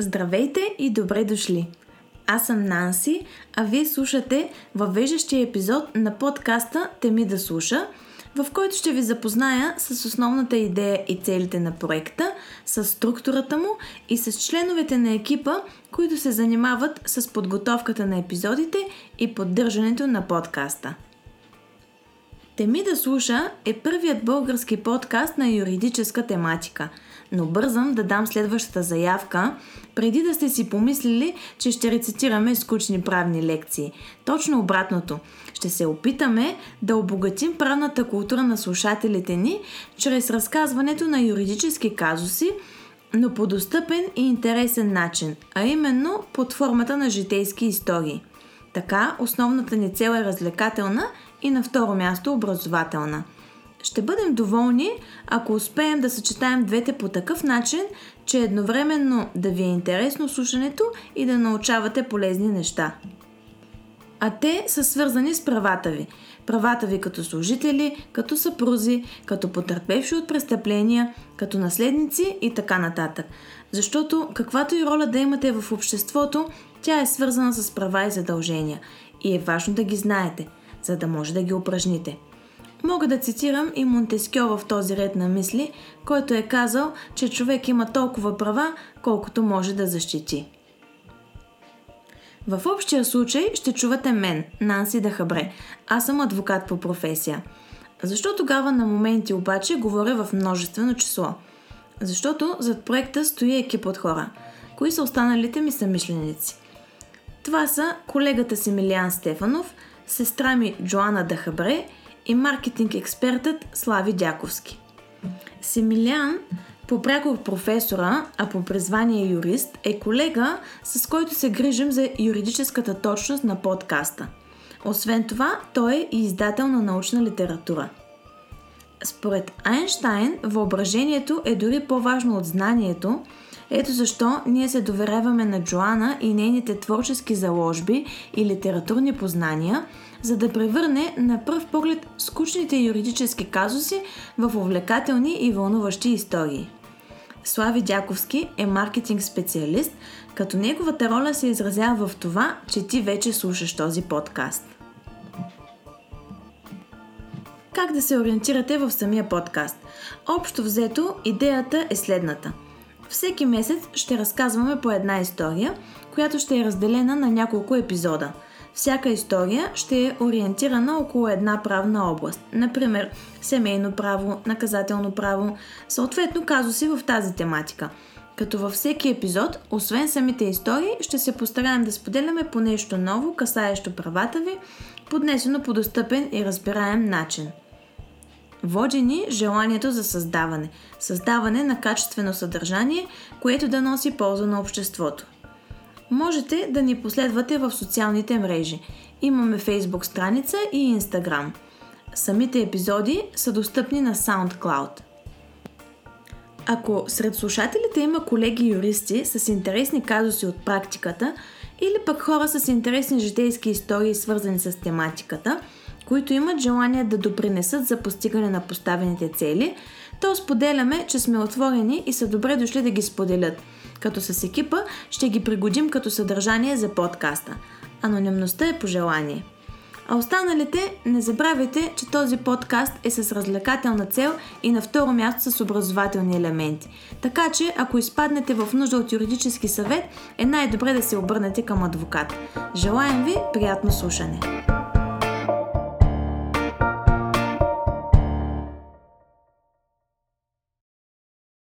Здравейте и добре дошли! Аз съм Нанси, а вие слушате въвеждащия епизод на подкаста Теми да слуша, в който ще ви запозная с основната идея и целите на проекта, с структурата му и с членовете на екипа, които се занимават с подготовката на епизодите и поддържането на подкаста. Теми да слуша е първият български подкаст на юридическа тематика – но бързам да дам следващата заявка, преди да сте си помислили, че ще рецитираме скучни правни лекции. Точно обратното. Ще се опитаме да обогатим правната култура на слушателите ни, чрез разказването на юридически казуси, но по достъпен и интересен начин, а именно под формата на житейски истории. Така, основната ни цел е развлекателна и на второ място образователна – ще бъдем доволни, ако успеем да съчетаем двете по такъв начин, че едновременно да ви е интересно слушането и да научавате полезни неща. А те са свързани с правата ви. Правата ви като служители, като съпрузи, като потърпевши от престъпления, като наследници и така нататък. Защото каквато и роля да имате в обществото, тя е свързана с права и задължения. И е важно да ги знаете, за да може да ги упражните. Мога да цитирам и Монтескьо в този ред на мисли, който е казал, че човек има толкова права, колкото може да защити. В общия случай ще чувате мен, Нанси Дахабре. Аз съм адвокат по професия. Защо тогава на моменти обаче говоря в множествено число? Защото зад проекта стои екип от хора. Кои са останалите ми съмишленици? Това са колегата си Милиан Стефанов, сестра ми Джоана Дахабре – и маркетинг експертът Слави Дяковски. Семилян, по пряко професора, а по призвание юрист, е колега, с който се грижим за юридическата точност на подкаста. Освен това, той е и издател на научна литература. Според Айнштайн, въображението е дори по-важно от знанието, ето защо ние се доверяваме на Джоана и нейните творчески заложби и литературни познания – за да превърне на пръв поглед скучните юридически казуси в увлекателни и вълнуващи истории. Слави Дяковски е маркетинг специалист, като неговата роля се изразява в това, че ти вече слушаш този подкаст. Как да се ориентирате в самия подкаст? Общо взето, идеята е следната. Всеки месец ще разказваме по една история, която ще е разделена на няколко епизода – всяка история ще е ориентирана около една правна област. Например, семейно право, наказателно право, съответно казуси в тази тематика. Като във всеки епизод, освен самите истории, ще се постараем да споделяме по нещо ново, касаещо правата ви, поднесено по достъпен и разбираем начин. Води ни желанието за създаване. Създаване на качествено съдържание, което да носи полза на обществото. Можете да ни последвате в социалните мрежи. Имаме Facebook страница и Instagram. Самите епизоди са достъпни на SoundCloud. Ако сред слушателите има колеги юристи с интересни казуси от практиката или пък хора с интересни житейски истории, свързани с тематиката, които имат желание да допринесат за постигане на поставените цели, то споделяме, че сме отворени и са добре дошли да ги споделят – като с екипа ще ги пригодим като съдържание за подкаста. Анонимността е пожелание. А останалите не забравяйте, че този подкаст е с развлекателна цел и на второ място с образователни елементи. Така че, ако изпаднете в нужда от юридически съвет, е най-добре да се обърнете към адвокат. Желаем ви приятно слушане!